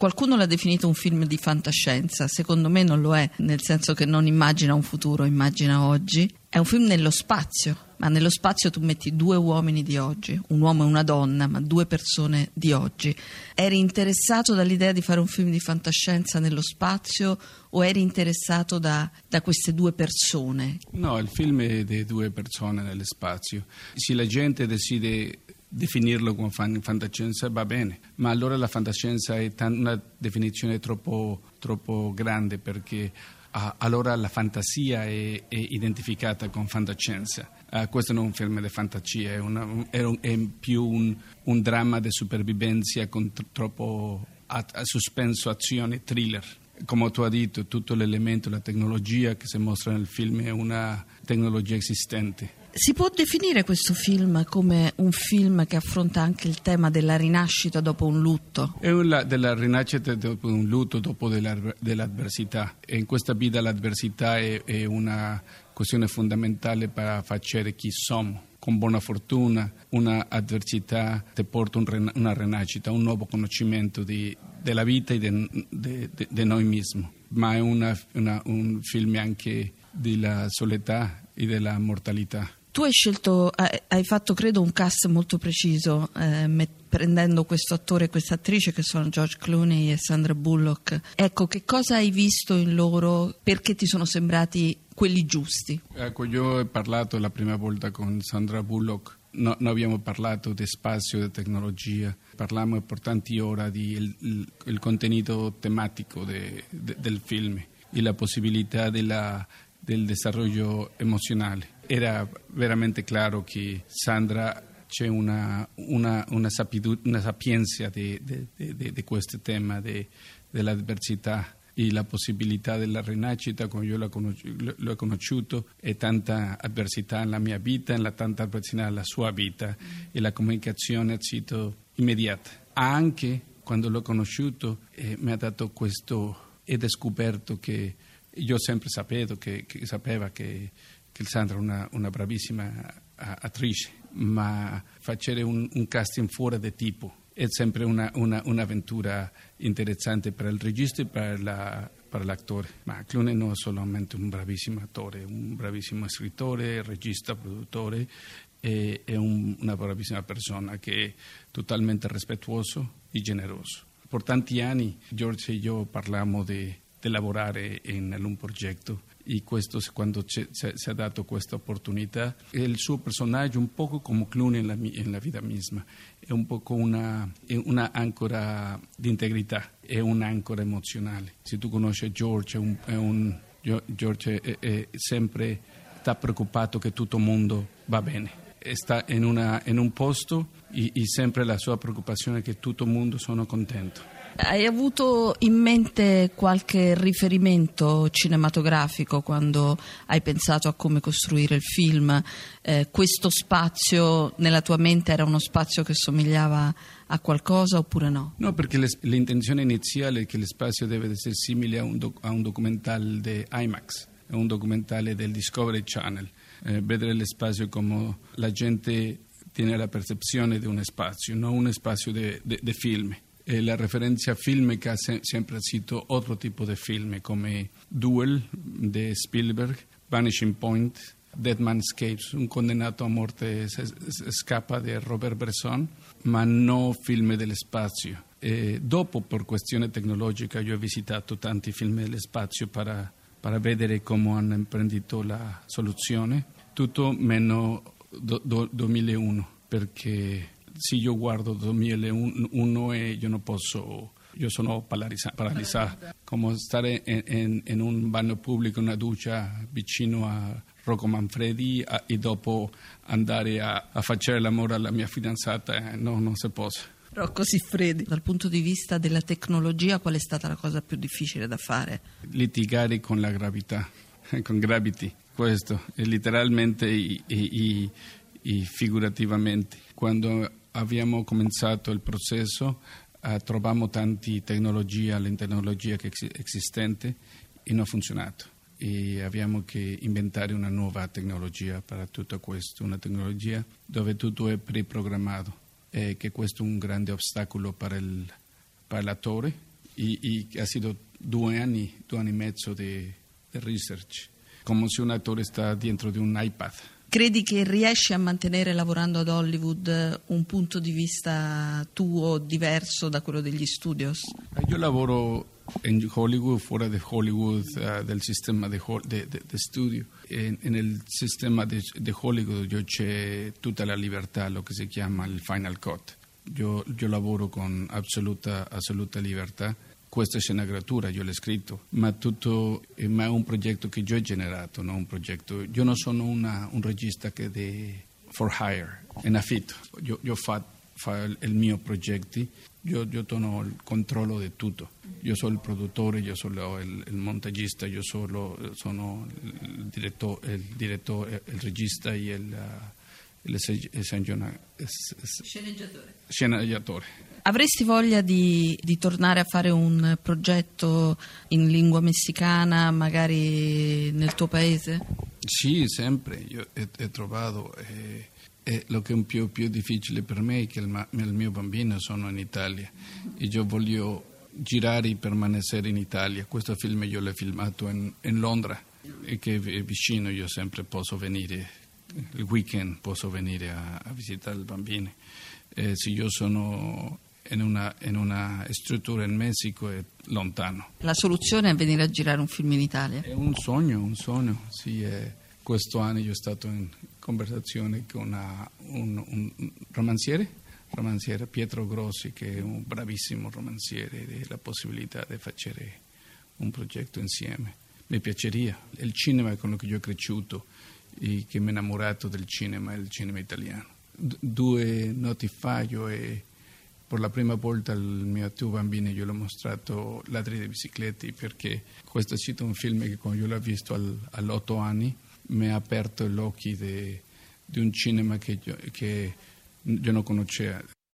Qualcuno l'ha definito un film di fantascienza, secondo me non lo è, nel senso che non immagina un futuro, immagina oggi. È un film nello spazio, ma nello spazio tu metti due uomini di oggi, un uomo e una donna, ma due persone di oggi. Eri interessato dall'idea di fare un film di fantascienza nello spazio o eri interessato da, da queste due persone? No, il film è di due persone nello spazio. Se la gente decide definirlo come fantascienza va bene, ma allora la fantascienza è una definizione troppo, troppo grande perché uh, allora la fantasia è, è, identificata con fantascienza. Uh, questo non è un film di fantasia, è, una, è, un, è più un, un, dramma di supervivenza con tr- troppo a, a suspenso, azione, thriller. Come tu hai detto, tutto l'elemento, la tecnologia che si mostra nel film è una tecnologia esistente si può definire questo film come un film che affronta anche il tema della rinascita dopo un lutto? È una della rinascita dopo un lutto, dopo della, dell'avversità. In questa vita l'avversità è, è una questione fondamentale per fare chi siamo con buona fortuna, una avversità ti porta un, una rinascita, un nuovo conoscimento di, della vita e di noi mesmi. Ma è una, una, un film anche della soledad e della mortalità. Tu hai scelto, hai fatto credo un cast molto preciso, eh, met- prendendo questo attore e questa attrice che sono George Clooney e Sandra Bullock. Ecco, che cosa hai visto in loro perché ti sono sembrati quelli giusti? Ecco, io ho parlato la prima volta con Sandra Bullock. No, non abbiamo parlato di spazio, di tecnologia, parliamo per tanti ore del contenuto tematico de, de, del film e la possibilità della, del sviluppo emozionale era veramente chiaro che Sandra c'è una, una, una, sapidu- una sapienza di, di, di, di, questo tema dell'avversità e la possibilità della rinascita come io l'ho, conosci- l'ho, conosciuto e tanta avversità nella mia vita e tanta avversità nella sua vita e la comunicazione è stata immediata. Anche quando l'ho conosciuto eh, mi ha dato questo ho scoperto che io sempre sapevo che, che, sapeva che Sandra è una, una bravissima attrice, ma fare un, un, casting fuori di tipo è sempre una, una, un'avventura interessante per il regista e per, la, per l'attore. Ma Clooney non è solamente un bravissimo attore, un bravissimo scrittore, regista, produttore e è un, una bravissima persona che è totalmente rispettoso e generoso. Per tanti anni George e io parliamo di, di lavorare in un progetto e questo quando ci è dato questa opportunità. Il suo personaggio è un po' come Clooney nella, vita misma, è un po' una, una ancora di integrità, è un'ancora emozionale. Se tu conosci George, è un, è un, George è, è sempre sta preoccupato che tutto il mondo va bene. Sta in, una, in un posto e, e sempre la sua preoccupazione è che tutto il mondo sono contento. Hai avuto in mente qualche riferimento cinematografico quando hai pensato a come costruire il film? Eh, questo spazio nella tua mente era uno spazio che somigliava a qualcosa oppure no? No, perché l'intenzione iniziale è che lo spazio deve essere simile a un, doc- a un documentario di IMAX, un documentario del Discovery Channel. Eh, vedere lo spazio come la gente tiene la percezione di uno spazio, non un spazio di film eh, la referencia filmica se- sempre ha sido altro tipo di film come Duel di Spielberg, Vanishing Point, Dead Man Escapes, un condannato a morte scappa di Robert Bresson, ma non film dello spazio. E dopo, per questione tecnologica, io ho visitato tanti film dello spazio per, per vedere come hanno imprendito la soluzione, tutto meno do, do, 2001, perché se io guardo 2001 e io non posso, io sono paralizzato, come stare in, in, in, un bagno pubblico, una doccia vicino a Rocco Manfredi a, e dopo andare a, a fare l'amore alla mia fidanzata, eh, no, non si può. Rocco Siffredi, dal punto di vista della tecnologia, qual è stata la cosa più difficile da fare? Litigare con la gravità, con Gravity, questo, letteralmente e, e, e figurativamente. Quando abbiamo cominciato il processo, eh, troviamo tante tecnologie, le tecnologie esistenti e non ha funzionato. E abbiamo che inventare una nuova tecnologia per tutto questo, una tecnologia dove tutto è preprogrammato e che questo è un grande ostacolo per, il, per l'attore y, y ha sido due anni, due anni e mezzo di research, come se un attore sta dentro di un iPad. Credi che riesci a mantenere lavorando ad Hollywood un punto di vista tuo diverso da quello degli studios? Io lavoro in Hollywood, fuori di Hollywood, uh, del sistema di de, de, de studio. Nel sistema di Hollywood c'è tutta la libertà, lo che si chiama il final cut. Io, io lavoro con assoluta, assoluta libertà questa sceneggiatura io l'ho scritto, ma, tutto, ma è un progetto che io ho generato, no? progetto. Io non sono una, un regista che è for hire, in affitto. Io, io faccio fa il mio progetto, io, io ho il controllo di tutto. Io sono il produttore, io sono il, il montagista, io sono, sono il, direttore, il, direttore, il regista e il, il, sceneggiatore. sceneggiatore. Avresti voglia di, di, tornare a fare un progetto in lingua messicana, magari nel tuo paese? Sì, sempre. Io ho trovato. Eh, eh, lo che è un più, più, difficile per me è che il, il mio bambino sono in Italia e io voglio girare e permanere in Italia. Questo film io l'ho filmato in, in Londra e che è vicino, io sempre posso venire, il weekend posso venire a, a visitare il bambino. Eh, se io sono in una, in una, struttura in Messico è lontano. La soluzione è venire a girare un film in Italia? È un sogno, un sogno, sì. È, questo anno io sono stato in conversazione con una, un, un romanziere, romanziere, Pietro Grossi, che è un bravissimo romanziere e la possibilità di fare un progetto insieme. Mi piacerebbe. Il cinema è quello che io ho cresciuto che mi ho innamorato del cinema, il cinema italiano. D- due notti fa io e per la prima volta al mio tuo bambino io l'ho mostrato Ladri di biciclette perché questo è stato un film che quando io l'ho visto al, all'otto anni mi ha aperto gli occhi di un cinema che io, che io non conoscevo.